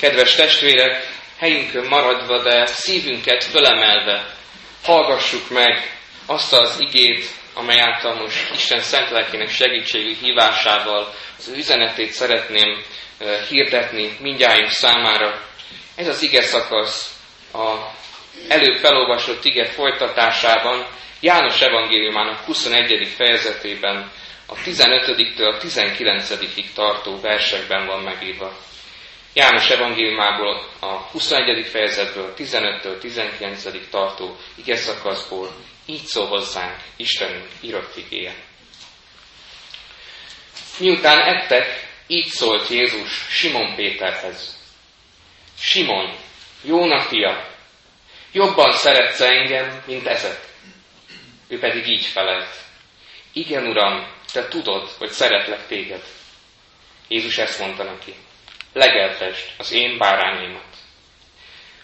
Kedves testvérek, helyünkön maradva, de szívünket fölemelve, hallgassuk meg azt az igét, amely által most Isten szent lelkének segítségű hívásával az ő üzenetét szeretném hirdetni mindjárt számára. Ez az ige szakasz a előbb felolvasott ige folytatásában János evangéliumának 21. fejezetében a 15-től a 19 tartó versekben van megírva. János evangéliumából a 21. fejezetből, 15-től 19 tartó ige szakaszból így szól hozzánk Istenünk írott igéje. Miután ettek, így szólt Jézus Simon Péterhez. Simon, Jóna fia, jobban szeretsz engem, mint ezek. Ő pedig így felelt. Igen, Uram, te tudod, hogy szeretlek téged. Jézus ezt mondta neki. Legeltesd az én bárányémat.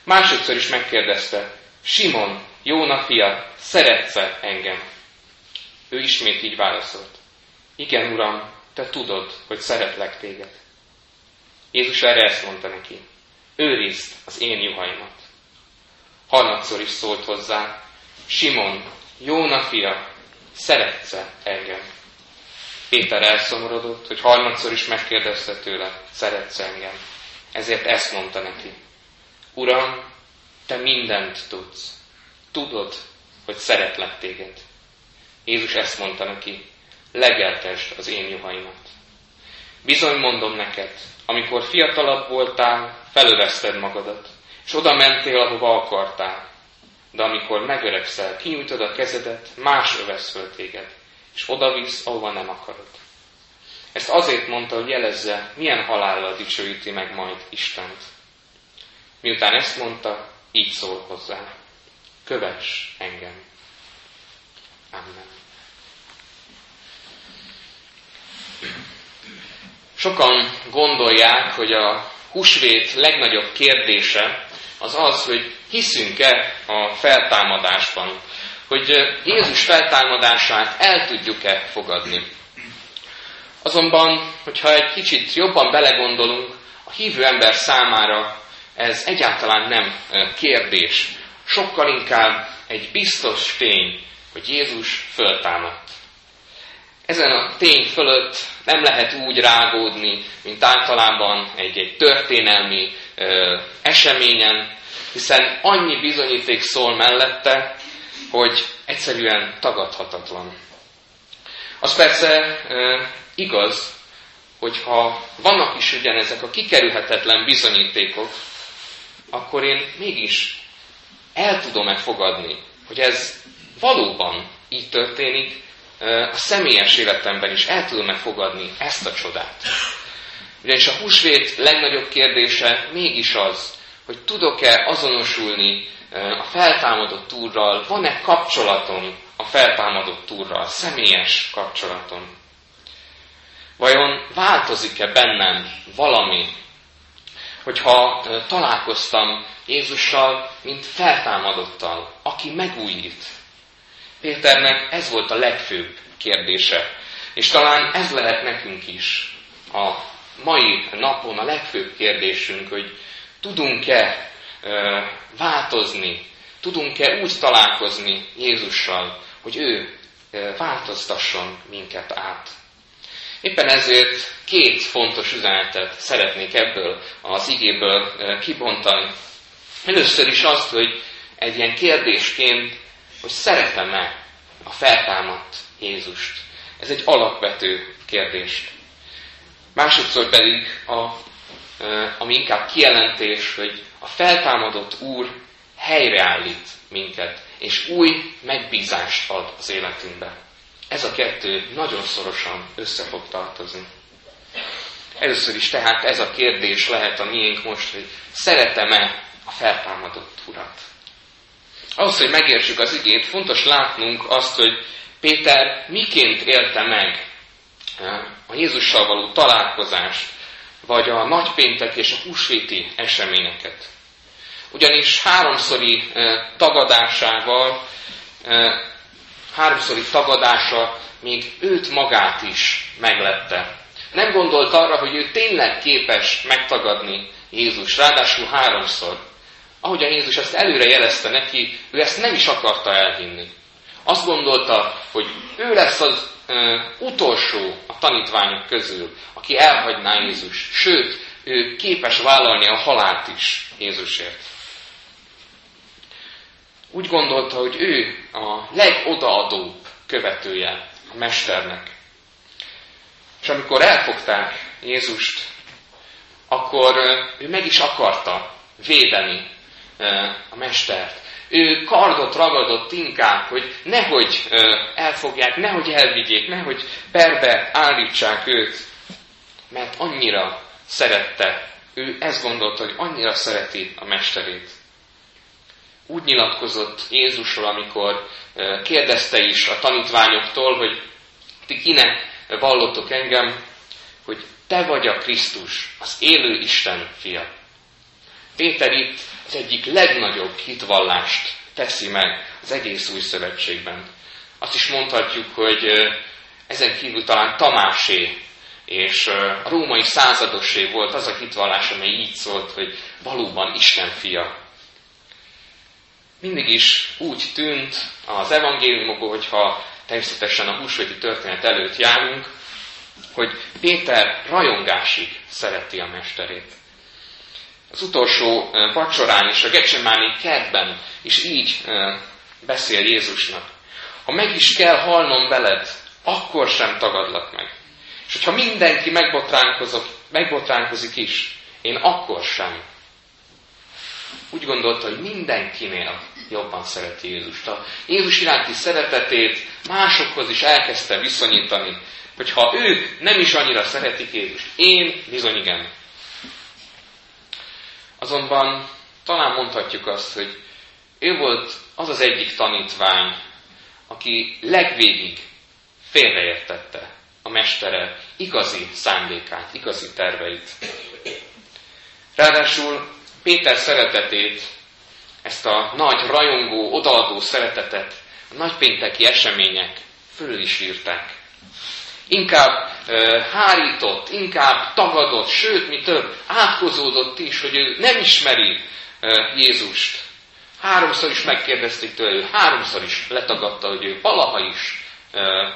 Másodszor is megkérdezte, Simon, Jóna fia, szeretsz-e engem? Ő ismét így válaszolt. Igen, Uram, te tudod, hogy szeretlek téged. Jézus erre ezt mondta neki. Őrizd az én juhaimat. Harmadszor is szólt hozzá. Simon, Jóna fia, szeretsz-e engem? Péter elszomorodott, hogy harmadszor is megkérdezte tőle, szeretsz engem. Ezért ezt mondta neki. Uram, te mindent tudsz. Tudod, hogy szeretlek téged. Jézus ezt mondta neki, legeltesd az én juhaimat. Bizony mondom neked, amikor fiatalabb voltál, felövezted magadat, és oda mentél, ahova akartál. De amikor megöregszel, kinyújtod a kezedet, más övesz föl téged, és oda visz, ahova nem akarod. Ezt azért mondta, hogy jelezze, milyen halállal dicsőíti meg majd Istent. Miután ezt mondta, így szól hozzá. Kövess engem. Amen. Sokan gondolják, hogy a húsvét legnagyobb kérdése az az, hogy hiszünk-e a feltámadásban, hogy Jézus feltámadását el tudjuk-e fogadni. Azonban, hogyha egy kicsit jobban belegondolunk, a hívő ember számára ez egyáltalán nem kérdés, sokkal inkább egy biztos tény, hogy Jézus föltámadt. Ezen a tény fölött nem lehet úgy rágódni, mint általában egy-egy történelmi ö, eseményen, hiszen annyi bizonyíték szól mellette, hogy egyszerűen tagadhatatlan. Az persze ö, igaz, hogyha vannak is ugyanezek a kikerülhetetlen bizonyítékok, akkor én mégis el tudom-e fogadni, hogy ez valóban így történik, a személyes életemben is el tudom-e fogadni ezt a csodát. Ugyanis a húsvét legnagyobb kérdése mégis az, hogy tudok-e azonosulni a feltámadott úrral, van-e kapcsolatom a feltámadott úrral, személyes kapcsolatom. Vajon változik-e bennem valami, hogyha találkoztam Jézussal, mint feltámadottal, aki megújít, Péternek ez volt a legfőbb kérdése. És talán ez lehet nekünk is a mai napon a legfőbb kérdésünk, hogy tudunk-e változni, tudunk-e úgy találkozni Jézussal, hogy ő változtasson minket át. Éppen ezért két fontos üzenetet szeretnék ebből az igéből kibontani. Először is azt, hogy egy ilyen kérdésként hogy szeretem-e a feltámadt Jézust. Ez egy alapvető kérdés. Másodszor pedig, a, ami inkább kijelentés, hogy a feltámadott Úr helyreállít minket, és új megbízást ad az életünkbe. Ez a kettő nagyon szorosan össze fog tartozni. Először is tehát ez a kérdés lehet a miénk most, hogy szeretem-e a feltámadott Urat. Ahhoz, hogy megértsük az igét, fontos látnunk azt, hogy Péter miként élte meg eh, a Jézussal való találkozást, vagy a nagypéntek és a húsvéti eseményeket. Ugyanis háromszori tagadásával, háromszori tagadása még őt magát is meglette. Nem gondolt arra, hogy ő tényleg képes megtagadni Jézus, ráadásul háromszor. Ahogy a Jézus ezt előre jelezte neki, ő ezt nem is akarta elhinni. Azt gondolta, hogy ő lesz az ö, utolsó a tanítványok közül, aki elhagyná Jézus. Sőt, ő képes vállalni a halált is Jézusért. Úgy gondolta, hogy ő a legodaadóbb követője a Mesternek. És amikor elfogták Jézust, akkor ő meg is akarta védeni a Mestert. Ő kardot ragadott inkább, hogy nehogy elfogják, nehogy elvigyék, nehogy perbe állítsák őt, mert annyira szerette, ő ezt gondolta, hogy annyira szereti a Mesterét. Úgy nyilatkozott Jézusról, amikor kérdezte is a tanítványoktól, hogy ti kinek vallottok engem, hogy te vagy a Krisztus, az élő Isten fia. Péter itt az egyik legnagyobb hitvallást teszi meg az egész új szövetségben. Azt is mondhatjuk, hogy ezen kívül talán Tamásé és a római századosé volt az a hitvallás, amely így szólt, hogy valóban Isten fia. Mindig is úgy tűnt az evangéliumokból, hogyha természetesen a húsvéti történet előtt járunk, hogy Péter rajongásig szereti a mesterét. Az utolsó vacsorán és a Gecsemáni kertben is így beszél Jézusnak. Ha meg is kell halnom veled, akkor sem tagadlak meg. És hogyha mindenki megbotránkozik is, én akkor sem. Úgy gondolta, hogy mindenkinél jobban szereti Jézust. A Jézus iránti szeretetét másokhoz is elkezdte viszonyítani, hogy ha ők nem is annyira szeretik Jézust, én bizony igen. Azonban talán mondhatjuk azt, hogy ő volt az az egyik tanítvány, aki legvégig félreértette a mestere igazi szándékát, igazi terveit. Ráadásul Péter szeretetét, ezt a nagy, rajongó, odaadó szeretetet a nagypénteki események fölül is írták. Inkább hárított, inkább tagadott, sőt, mi több, átkozódott is, hogy ő nem ismeri Jézust. Háromszor is megkérdezték tőle, háromszor is letagadta, hogy ő valaha is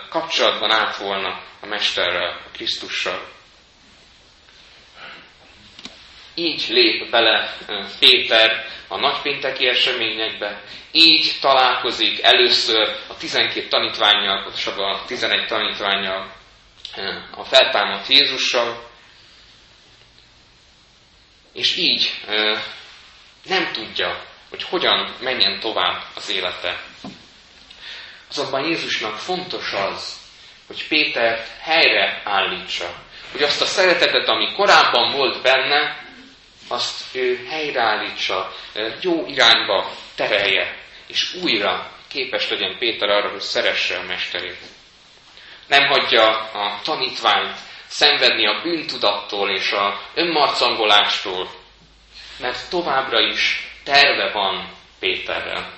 kapcsolatban állt volna a Mesterrel, a Krisztussal. Így lép bele Péter a nagypénteki eseményekbe, így találkozik először a 12 tanítványjal, pontosabban a 11 tanítványjal, a feltámadt Jézussal, és így nem tudja, hogy hogyan menjen tovább az élete. Azonban Jézusnak fontos az, hogy Pétert helyre állítsa, hogy azt a szeretetet, ami korábban volt benne, azt ő helyreállítsa, jó irányba terelje, és újra képes legyen Péter arra, hogy szeresse a mesterét. Nem hagyja a tanítványt szenvedni a bűntudattól és a önmarcangolástól, mert továbbra is terve van Péterrel.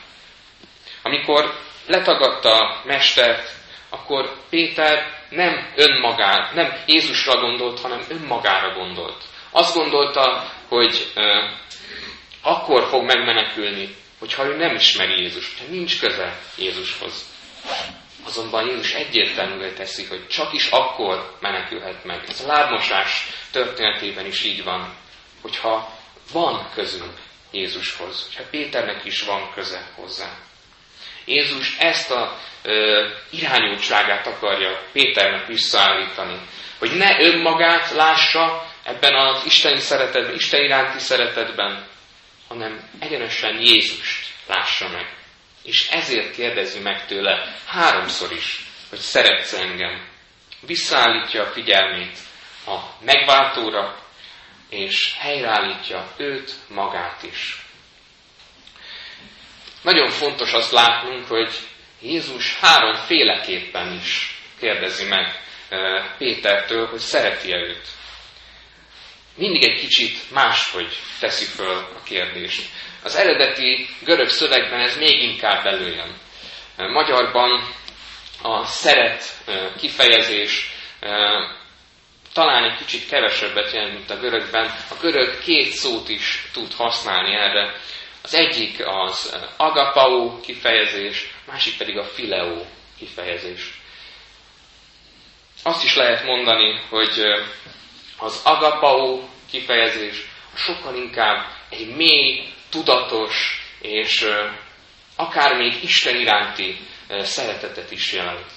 Amikor letagadta a mestert, akkor Péter nem önmagát, nem Jézusra gondolt, hanem önmagára gondolt. Azt gondolta, hogy uh, akkor fog megmenekülni, hogyha ő nem ismeri Jézust, ha nincs köze Jézushoz. Azonban Jézus egyértelművé teszi, hogy csak is akkor menekülhet meg. Ez a lábmosás történetében is így van, hogyha van közünk Jézushoz, hogyha Péternek is van köze hozzá. Jézus ezt a ö, irányultságát akarja Péternek visszaállítani, hogy ne önmagát lássa ebben az isteni szeretetben, Isten iránti szeretetben, hanem egyenesen Jézust lássa meg. És ezért kérdezi meg tőle háromszor is, hogy szeretsz engem. Visszaállítja a figyelmét a megváltóra, és helyreállítja őt magát is. Nagyon fontos azt látnunk, hogy Jézus háromféleképpen is kérdezi meg eh, Pétertől, hogy szereti-e őt. Mindig egy kicsit máshogy teszi föl a kérdést. Az eredeti görög szövegben ez még inkább előjön. Magyarban a szeret kifejezés talán egy kicsit kevesebbet jelent, mint a görögben. A görög két szót is tud használni erre. Az egyik az agapau kifejezés, másik pedig a fileo kifejezés. Azt is lehet mondani, hogy az agapau kifejezés sokkal inkább egy mély, tudatos és akár még Isten iránti szeretetet is jelent.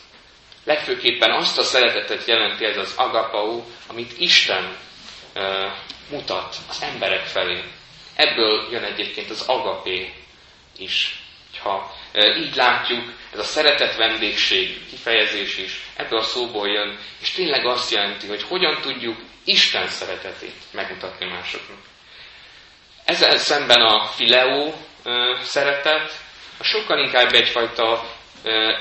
Legfőképpen azt a szeretetet jelenti ez az agapau, amit Isten mutat az emberek felé. Ebből jön egyébként az agapé is. Ha így látjuk, ez a szeretet vendégség kifejezés is ebből a szóból jön, és tényleg azt jelenti, hogy hogyan tudjuk Isten szeretetét megmutatni másoknak. Ezzel szemben a fileó szeretet, a sokkal inkább egyfajta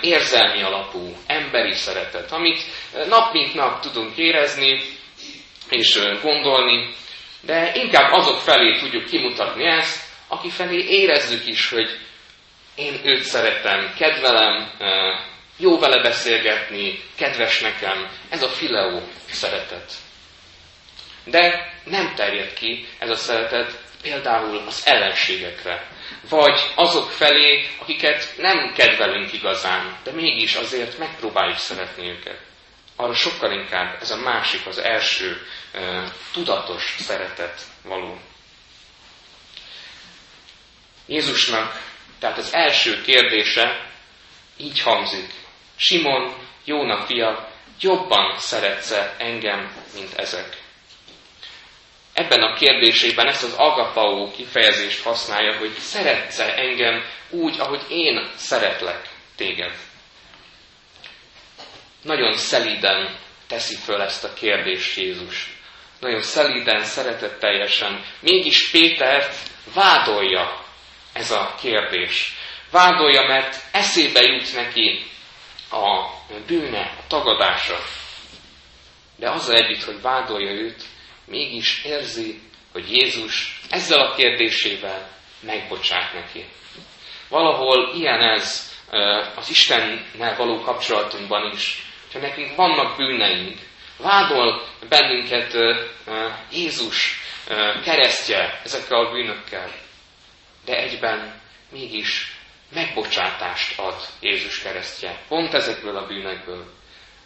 érzelmi alapú, emberi szeretet, amit nap mint nap tudunk érezni és gondolni, de inkább azok felé tudjuk kimutatni ezt, aki felé érezzük is, hogy én őt szeretem, kedvelem, jó vele beszélgetni, kedves nekem, ez a fileó szeretet. De nem terjed ki ez a szeretet például az ellenségekre, vagy azok felé, akiket nem kedvelünk igazán, de mégis azért megpróbáljuk szeretni őket. Arra sokkal inkább ez a másik, az első tudatos szeretet való. Jézusnak tehát az első kérdése így hangzik. Simon, Jóna fia, jobban szeretsz engem, mint ezek? Ebben a kérdésében ezt az agapau kifejezést használja, hogy szeretsz engem úgy, ahogy én szeretlek téged. Nagyon szelíden teszi föl ezt a kérdést Jézus. Nagyon szelíden, szeretetteljesen. Mégis Pétert vádolja ez a kérdés. Vádolja, mert eszébe jut neki a bűne, a tagadása. De azzal együtt, hogy vádolja őt, mégis érzi, hogy Jézus ezzel a kérdésével megbocsát neki. Valahol ilyen ez az Istennel való kapcsolatunkban is. Ha nekünk vannak bűneink, vádol bennünket Jézus keresztje ezekkel a bűnökkel, de egyben mégis megbocsátást ad Jézus keresztje. Pont ezekből a bűnekből,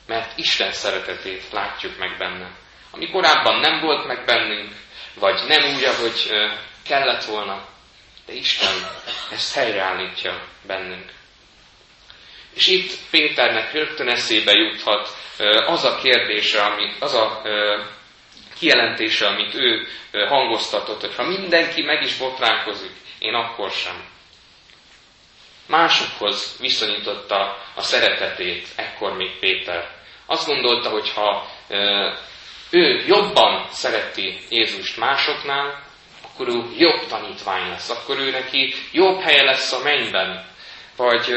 mert Isten szeretetét látjuk meg benne. Ami korábban nem volt meg bennünk, vagy nem úgy, ahogy kellett volna, de Isten ezt helyreállítja bennünk. És itt Péternek rögtön eszébe juthat az a kérdése, amit, az a kijelentése, amit ő hangoztatott, hogy ha mindenki meg is botránkozik, én akkor sem. Másokhoz viszonyította a szeretetét ekkor még Péter. Azt gondolta, hogy ha ő jobban szereti Jézust másoknál, akkor ő jobb tanítvány lesz, akkor ő neki jobb helye lesz a mennyben, vagy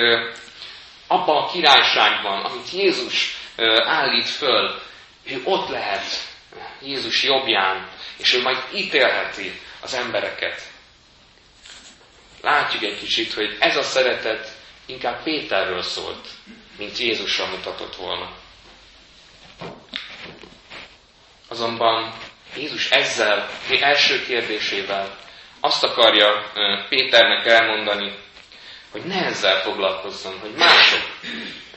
abban a királyságban, amit Jézus állít föl, ő ott lehet Jézus jobbján, és ő majd ítélheti az embereket. Látjuk egy kicsit, hogy ez a szeretet inkább Péterről szólt, mint Jézusra mutatott volna. Azonban Jézus ezzel, első kérdésével azt akarja Péternek elmondani, hogy ne ezzel foglalkozzon, hogy mások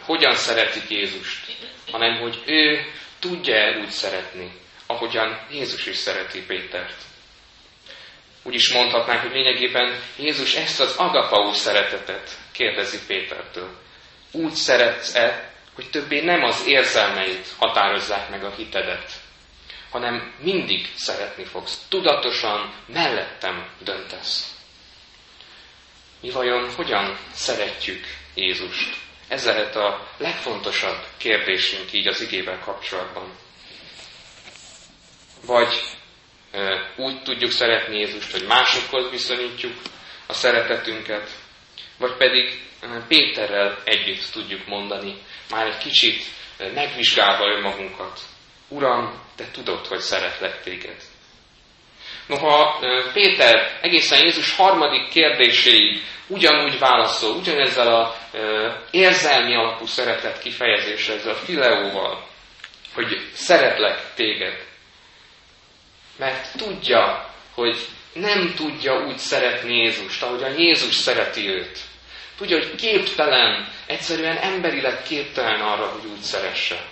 hogyan szeretik Jézust, hanem hogy ő tudja úgy szeretni, ahogyan Jézus is szereti Pétert. Úgy is mondhatnánk, hogy lényegében Jézus ezt az agapau szeretetet kérdezi Pétertől. Úgy szeretsz-e, hogy többé nem az érzelmeit határozzák meg a hitedet, hanem mindig szeretni fogsz. Tudatosan mellettem döntesz. Mi vajon hogyan szeretjük Jézust? Ez lehet a legfontosabb kérdésünk így az igével kapcsolatban. Vagy úgy tudjuk szeretni Jézust, hogy másokhoz viszonyítjuk a szeretetünket, vagy pedig Péterrel együtt tudjuk mondani, már egy kicsit megvizsgálva önmagunkat. Uram, te tudod, hogy szeretlek téged. Noha Péter egészen Jézus harmadik kérdéséig ugyanúgy válaszol, ugyanezzel a érzelmi alapú szeretet kifejezéssel, ezzel a fileóval, hogy szeretlek téged. Mert tudja, hogy nem tudja úgy szeretni Jézust, ahogyan Jézus szereti őt. Tudja, hogy képtelen, egyszerűen emberileg képtelen arra, hogy úgy szeresse.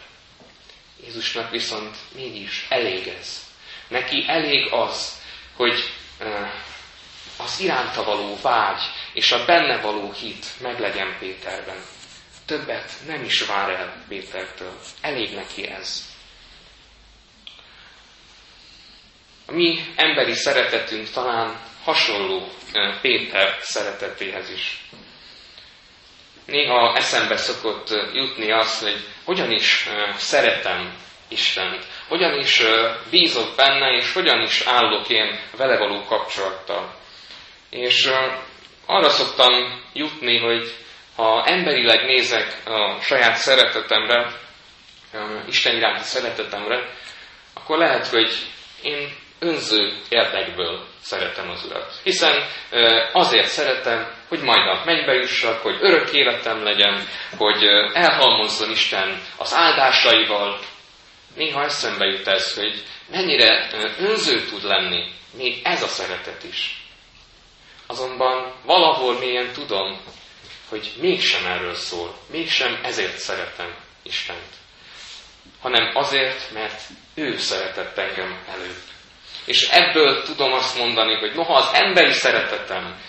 Jézusnak viszont mégis elég ez. Neki elég az, hogy az iránta való vágy és a benne való hit meglegyen Péterben. Többet nem is vár el Pétertől. Elég neki ez. A mi emberi szeretetünk talán hasonló Péter szeretetéhez is. Néha eszembe szokott jutni az, hogy hogyan is szeretem Istent, hogyan is bízok benne, és hogyan is állok én vele való kapcsolattal. És arra szoktam jutni, hogy ha emberileg nézek a saját szeretetemre, Isten iránti szeretetemre, akkor lehet, hogy én önző érdekből szeretem az Urat. Hiszen azért szeretem, hogy majd a mennybe jussak, hogy örök életem legyen, hogy elhalmozzon Isten az áldásaival. Néha eszembe jut ez, hogy mennyire önző tud lenni még ez a szeretet is. Azonban valahol mélyen tudom, hogy mégsem erről szól, mégsem ezért szeretem Istent, hanem azért, mert ő szeretett engem előbb. És ebből tudom azt mondani, hogy noha az emberi szeretetem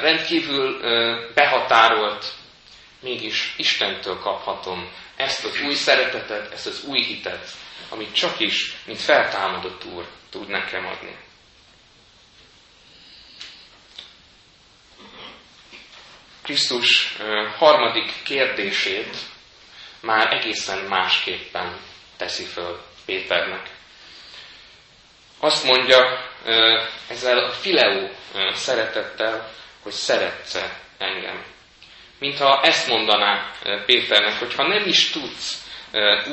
rendkívül behatárolt, mégis Istentől kaphatom ezt az új szeretetet, ezt az új hitet, amit csak is, mint feltámadott Úr tud nekem adni. Krisztus harmadik kérdését már egészen másképpen teszi föl Péternek. Azt mondja ezzel a fileó szeretettel, hogy szeretsz engem. Mintha ezt mondaná Péternek, hogy ha nem is tudsz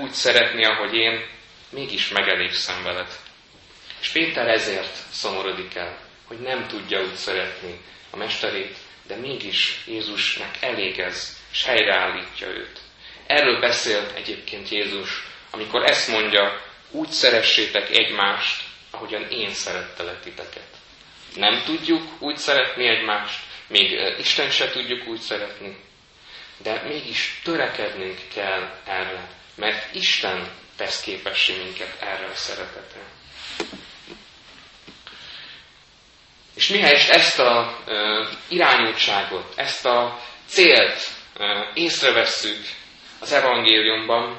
úgy szeretni, ahogy én, mégis megelégszem veled. És Péter ezért szomorodik el, hogy nem tudja úgy szeretni a mesterét, de mégis Jézusnak elég ez, és helyreállítja őt. Erről beszélt egyébként Jézus, amikor ezt mondja, úgy szeressétek egymást, ahogyan én szerettelek titeket. Nem tudjuk úgy szeretni egymást, még Isten se tudjuk úgy szeretni, de mégis törekednünk kell erre, mert Isten tesz képessé minket erre a szeretetre. És mihelyest ezt a uh, irányultságot, ezt a célt uh, észrevesszük az evangéliumban,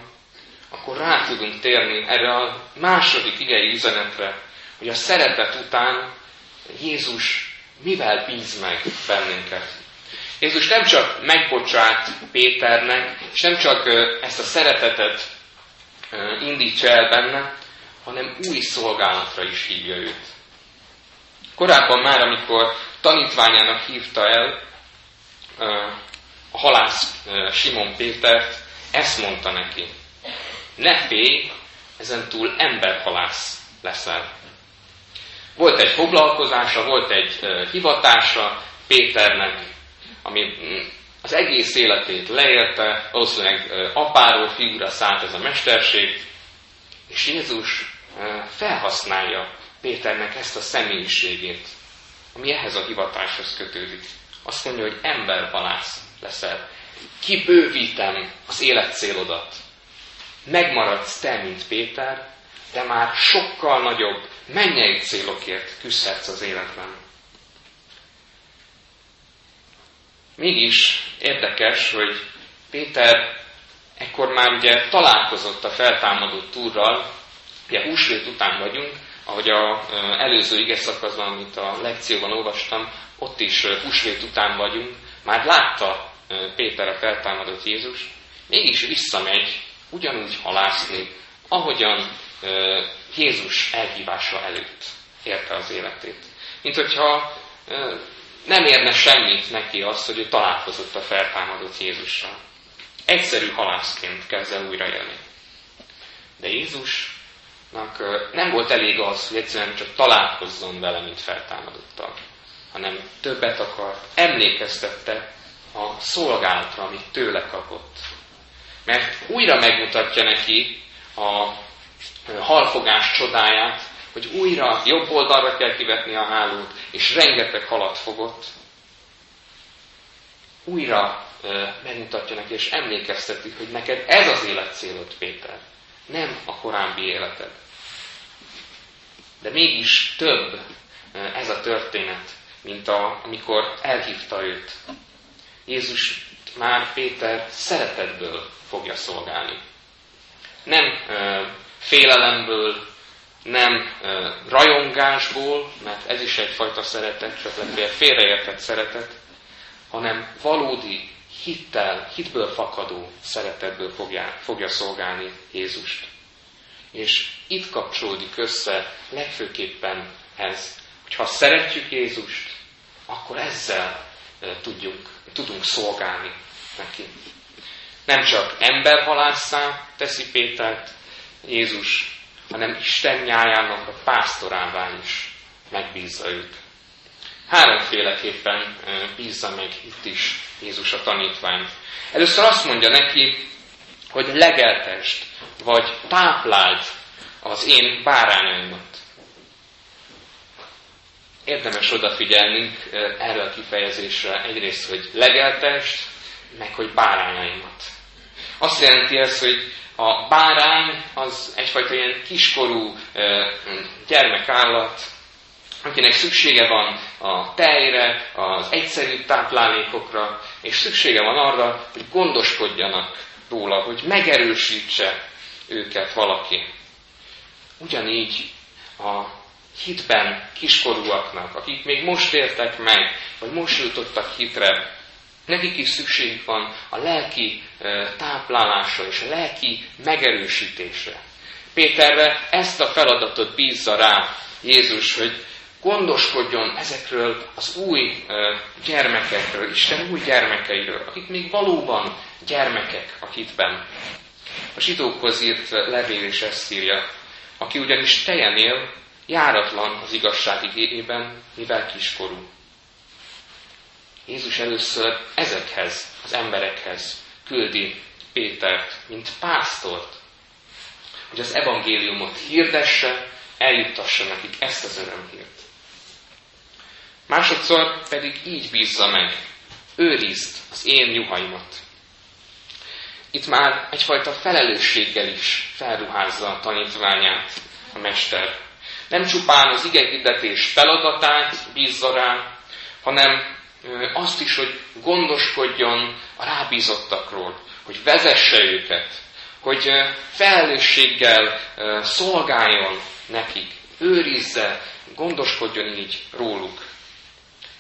akkor rá tudunk térni erre a második igei üzenetre, hogy a szeretet után Jézus mivel bíz meg bennünket. Jézus nem csak megbocsát Péternek, és nem csak ezt a szeretetet indítsa el benne, hanem új szolgálatra is hívja őt. Korábban már, amikor tanítványának hívta el a halász Simon Pétert, ezt mondta neki. Ne félj, ezentúl emberhalász leszel. Volt egy foglalkozása, volt egy hivatása Péternek, ami mm, az egész életét leérte, valószínűleg apáról fiúra szállt ez a mesterség, és Jézus felhasználja Péternek ezt a személyiségét, ami ehhez a hivatáshoz kötődik. Azt mondja, hogy embervalász leszel. Kibővítem az életcélodat. Megmaradsz te, mint Péter, de már sokkal nagyobb mennyei célokért küzdhetsz az életben. Mégis érdekes, hogy Péter ekkor már ugye találkozott a feltámadott túrral, ugye húsvét után vagyunk, ahogy a előző ige szakaszban, amit a lekcióban olvastam, ott is húsvét után vagyunk, már látta Péter a feltámadott Jézus, mégis visszamegy ugyanúgy halászni, ahogyan Jézus elhívása előtt érte az életét. Mint hogyha nem érne semmit neki az, hogy ő találkozott a feltámadott Jézussal. Egyszerű halászként kezd el újra élni. De Jézusnak nem volt elég az, hogy egyszerűen csak találkozzon vele, mint feltámadottal, hanem többet akart, emlékeztette a szolgálatra, amit tőle kapott. Mert újra megmutatja neki, a halfogás csodáját, hogy újra jobb oldalra kell kivetni a hálót, és rengeteg halat fogott, újra megmutatja neki, és emlékezteti, hogy neked ez az életcélod, Péter, nem a korábbi életed. De mégis több ez a történet, mint a, amikor elhívta őt. Jézus már Péter szeretetből fogja szolgálni. Nem félelemből, nem rajongásból, mert ez is egyfajta szeretet, csak legfeljebb félreértett szeretet, hanem valódi hittel, hitből fakadó szeretetből fogja, fogja szolgálni Jézust. És itt kapcsolódik össze legfőképpen ez, hogy ha szeretjük Jézust, akkor ezzel tudjunk, tudunk szolgálni neki. Nem csak emberhalásszá teszi Pétert Jézus, hanem Isten nyájának a pásztorává is megbízza őt. Háromféleképpen bízza meg itt is Jézus a tanítványt. Először azt mondja neki, hogy legeltest, vagy tápláld az én bárányaimat. Érdemes odafigyelnünk erre a kifejezésre egyrészt, hogy legeltest, meg hogy bárányaimat. Azt jelenti ez, hogy a bárány az egyfajta ilyen kiskorú gyermekállat, akinek szüksége van a tejre, az egyszerű táplálékokra, és szüksége van arra, hogy gondoskodjanak róla, hogy megerősítse őket valaki. Ugyanígy a hitben kiskorúaknak, akik még most értek meg, vagy most jutottak hitre, nekik is szükségük van a lelki táplálásra és a lelki megerősítésre. Péterre ezt a feladatot bízza rá Jézus, hogy gondoskodjon ezekről az új gyermekekről, Isten új gyermekeiről, akik még valóban gyermekek a hitben. A zsidókhoz írt levél is ezt írja, aki ugyanis tejen él, járatlan az igazság igényében, mivel kiskorú. Jézus először ezekhez, az emberekhez küldi Pétert, mint pásztort, hogy az evangéliumot hirdesse, eljuttassa nekik ezt az örömhírt. Másodszor pedig így bízza meg, őrizd az én juhaimat. Itt már egyfajta felelősséggel is felruházza a tanítványát a mester. Nem csupán az igehirdetés feladatát bízza rá, hanem azt is, hogy gondoskodjon a rábízottakról, hogy vezesse őket, hogy felelősséggel szolgáljon nekik, őrizze, gondoskodjon így róluk.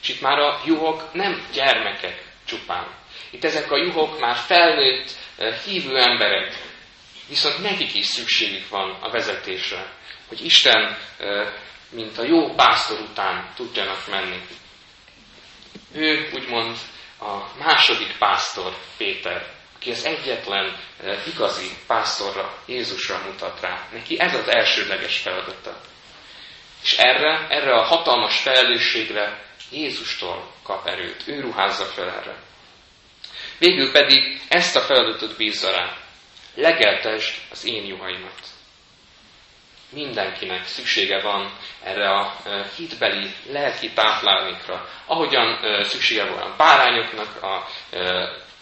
És itt már a juhok nem gyermekek csupán. Itt ezek a juhok már felnőtt, hívő emberek, viszont nekik is szükségük van a vezetésre, hogy Isten, mint a jó pásztor után tudjanak menni. Ő úgymond a második pásztor Péter, aki az egyetlen igazi pásztorra, Jézusra mutat rá. Neki ez az elsődleges feladata. És erre, erre a hatalmas felelősségre Jézustól kap erőt. Ő ruházza fel erre. Végül pedig ezt a feladatot bízza rá. Legeltesd az én juhaimat mindenkinek szüksége van erre a hitbeli, lelki táplálékra. Ahogyan szüksége van a bárányoknak, a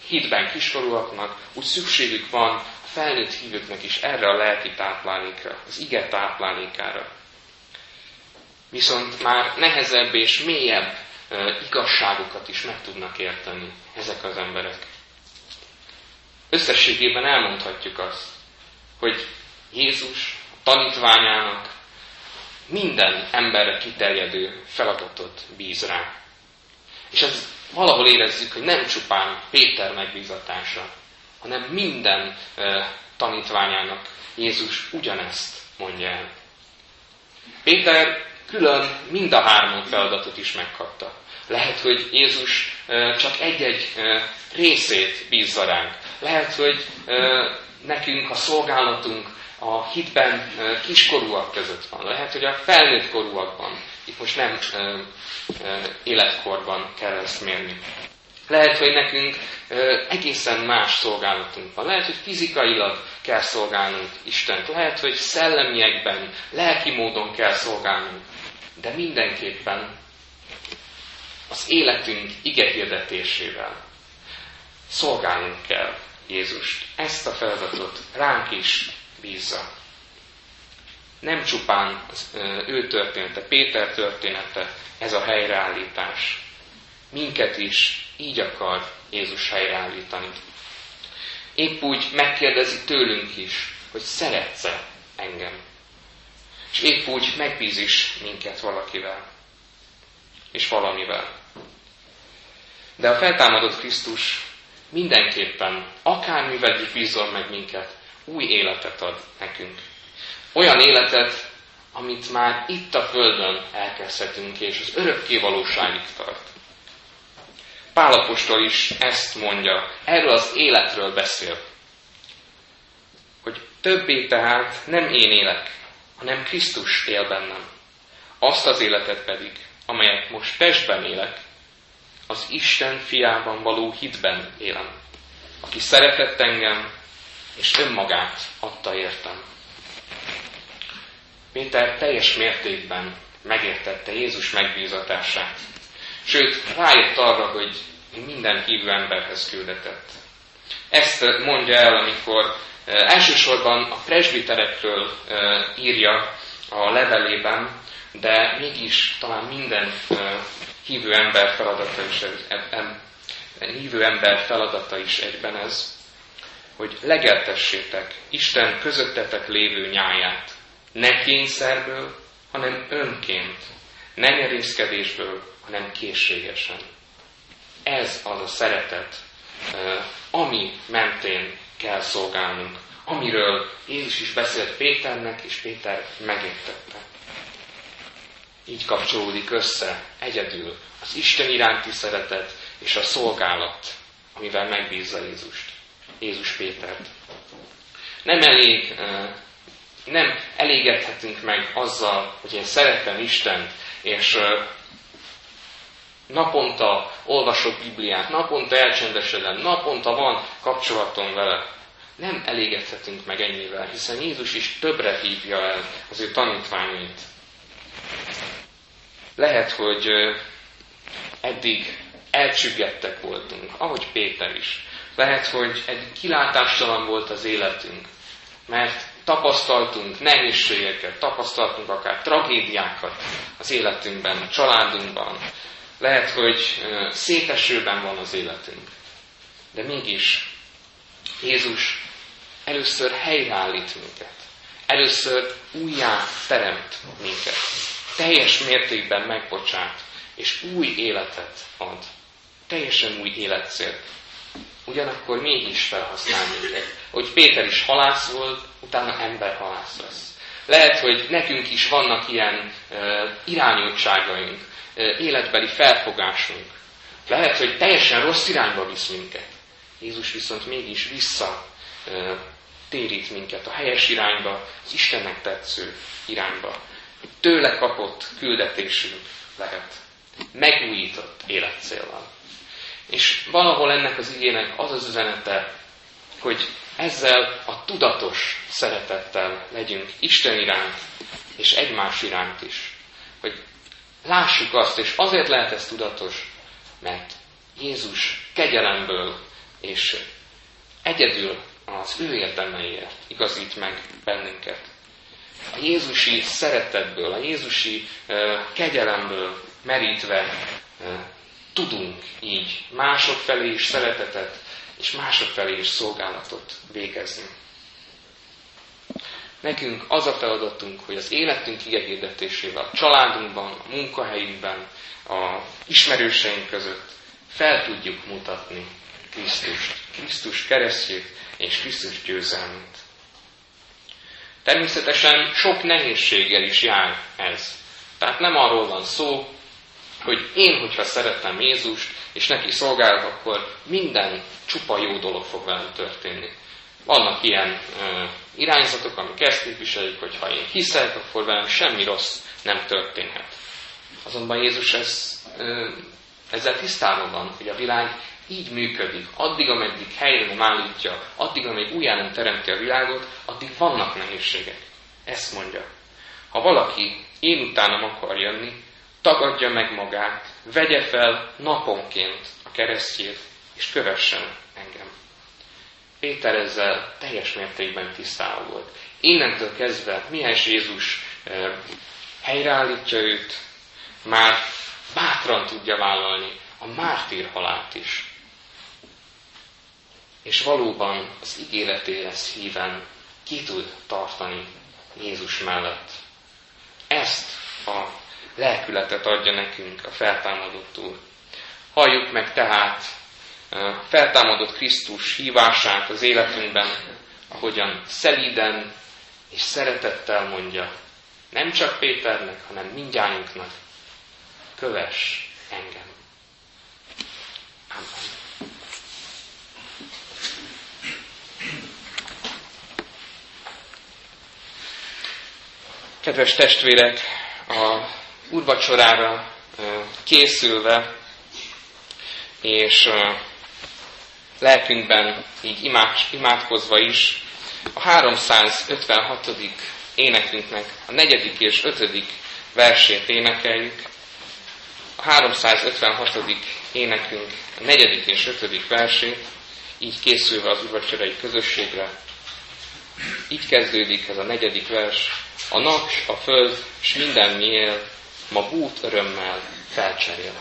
hitben kiskorúaknak, úgy szükségük van a felnőtt hívőknek is erre a lelki táplálékra, az ige táplálékára. Viszont már nehezebb és mélyebb igazságokat is meg tudnak érteni ezek az emberek. Összességében elmondhatjuk azt, hogy Jézus tanítványának minden emberre kiterjedő feladatot bíz rá. És ez valahol érezzük, hogy nem csupán Péter megbízatása, hanem minden tanítványának Jézus ugyanezt mondja el. Péter külön mind a három feladatot is megkapta. Lehet, hogy Jézus csak egy-egy részét bízza ránk. Lehet, hogy nekünk a szolgálatunk a hitben kiskorúak között van. Lehet, hogy a felnőtt korúakban. Itt most nem életkorban kell ezt mérni. Lehet, hogy nekünk egészen más szolgálatunk van. Lehet, hogy fizikailag kell szolgálnunk Istent. Lehet, hogy szellemiekben, lelki módon kell szolgálnunk. De mindenképpen az életünk igehirdetésével szolgálnunk kell Jézust. Ezt a feladatot ránk is bízza. Nem csupán az ő története, Péter története, ez a helyreállítás. Minket is így akar Jézus helyreállítani. Épp úgy megkérdezi tőlünk is, hogy szeretsz-e engem. És épp úgy megbíz is minket valakivel. És valamivel. De a feltámadott Krisztus mindenképpen, akármivel is bízol meg minket, új életet ad nekünk. Olyan életet, amit már itt a Földön elkezdhetünk, és az örökké valóságig tart. Pálapostól is ezt mondja, erről az életről beszél. Hogy többé tehát nem én élek, hanem Krisztus él bennem. Azt az életet pedig, amelyet most testben élek, az Isten fiában való hitben élem, aki szeretett engem, és önmagát adta értem. Péter teljes mértékben megértette Jézus megbízatását. Sőt, rájött arra, hogy minden hívő emberhez küldetett. Ezt mondja el, amikor eh, elsősorban a presbiterekről eh, írja a levelében, de mégis talán minden eh, hívő ember feladata is, hívő ember feladata is egyben ez, hogy legeltessétek Isten közöttetek lévő nyáját, ne kényszerből, hanem önként, ne nyerészkedésből, hanem készségesen. Ez az a szeretet, ami mentén kell szolgálnunk, amiről Jézus is beszélt Péternek, és Péter megértette. Így kapcsolódik össze egyedül az Isten iránti szeretet és a szolgálat, amivel megbízza Jézust, Jézus Pétert. Nem elég, nem elégedhetünk meg azzal, hogy én szeretem Istent, és naponta olvasok Bibliát, naponta elcsendesedem, naponta van kapcsolatom vele. Nem elégedhetünk meg ennyivel, hiszen Jézus is többre hívja el az ő tanítványait. Lehet, hogy eddig elcsüggettek voltunk, ahogy Péter is. Lehet, hogy eddig kilátástalan volt az életünk, mert tapasztaltunk nehézségeket, tapasztaltunk akár tragédiákat az életünkben, a családunkban. Lehet, hogy szétesőben van az életünk. De mégis Jézus először helyreállít minket. Először újjá teremt minket teljes mértékben megbocsát, és új életet ad. Teljesen új életcél. Ugyanakkor mégis felhasznál minket. Hogy Péter is halász volt, utána ember halász lesz. Lehet, hogy nekünk is vannak ilyen uh, irányultságaink, uh, életbeli felfogásunk. Lehet, hogy teljesen rossz irányba visz minket. Jézus viszont mégis vissza uh, térít minket a helyes irányba, az Istennek tetsző irányba tőle kapott küldetésünk lehet. Megújított életcéllal. És valahol ennek az igének az az üzenete, hogy ezzel a tudatos szeretettel legyünk Isten iránt, és egymás iránt is. Hogy lássuk azt, és azért lehet ez tudatos, mert Jézus kegyelemből és egyedül az ő érdemeiért igazít meg bennünket a Jézusi szeretetből, a Jézusi kegyelemből merítve tudunk így mások felé is szeretetet, és mások felé is szolgálatot végezni. Nekünk az a feladatunk, hogy az életünk igehirdetésével, a családunkban, a munkahelyünkben, a ismerőseink között fel tudjuk mutatni Krisztust, Krisztus keresztjét és Krisztus győzelmét. Természetesen sok nehézséggel is jár ez. Tehát nem arról van szó, hogy én, hogyha szeretem Jézust, és neki szolgálok, akkor minden csupa jó dolog fog velem történni. Vannak ilyen ö, irányzatok, amik ezt képviselik, hogy ha én hiszek, akkor velem semmi rossz nem történhet. Azonban Jézus ez, ö, ezzel tisztában van, hogy a világ így működik. Addig, ameddig helyre nem állítja, addig, ameddig újjá nem teremti a világot, addig vannak nehézségek. Ezt mondja. Ha valaki én utánam akar jönni, tagadja meg magát, vegye fel naponként a keresztjét, és kövessen engem. Péter ezzel teljes mértékben tisztában volt. Innentől kezdve, mihez Jézus helyreállítja őt, már bátran tudja vállalni a mártír halált is. És valóban az ígéretéhez híven ki tud tartani Jézus mellett. Ezt a lelkületet adja nekünk a feltámadott Úr. Halljuk meg tehát feltámadott Krisztus hívását az életünkben, ahogyan szelíden és szeretettel mondja, nem csak Péternek, hanem mindjárunknak, kövess engem. Amen. Kedves testvérek, a úrvacsorára készülve, és lelkünkben így imádkozva is, a 356. énekünknek a negyedik és ötödik versét énekeljük. A 356. énekünk a negyedik és ötödik versét, így készülve az urvacsorai közösségre. Így kezdődik ez a negyedik vers. A nap, a föld, s minden mi ma bút örömmel felcserél.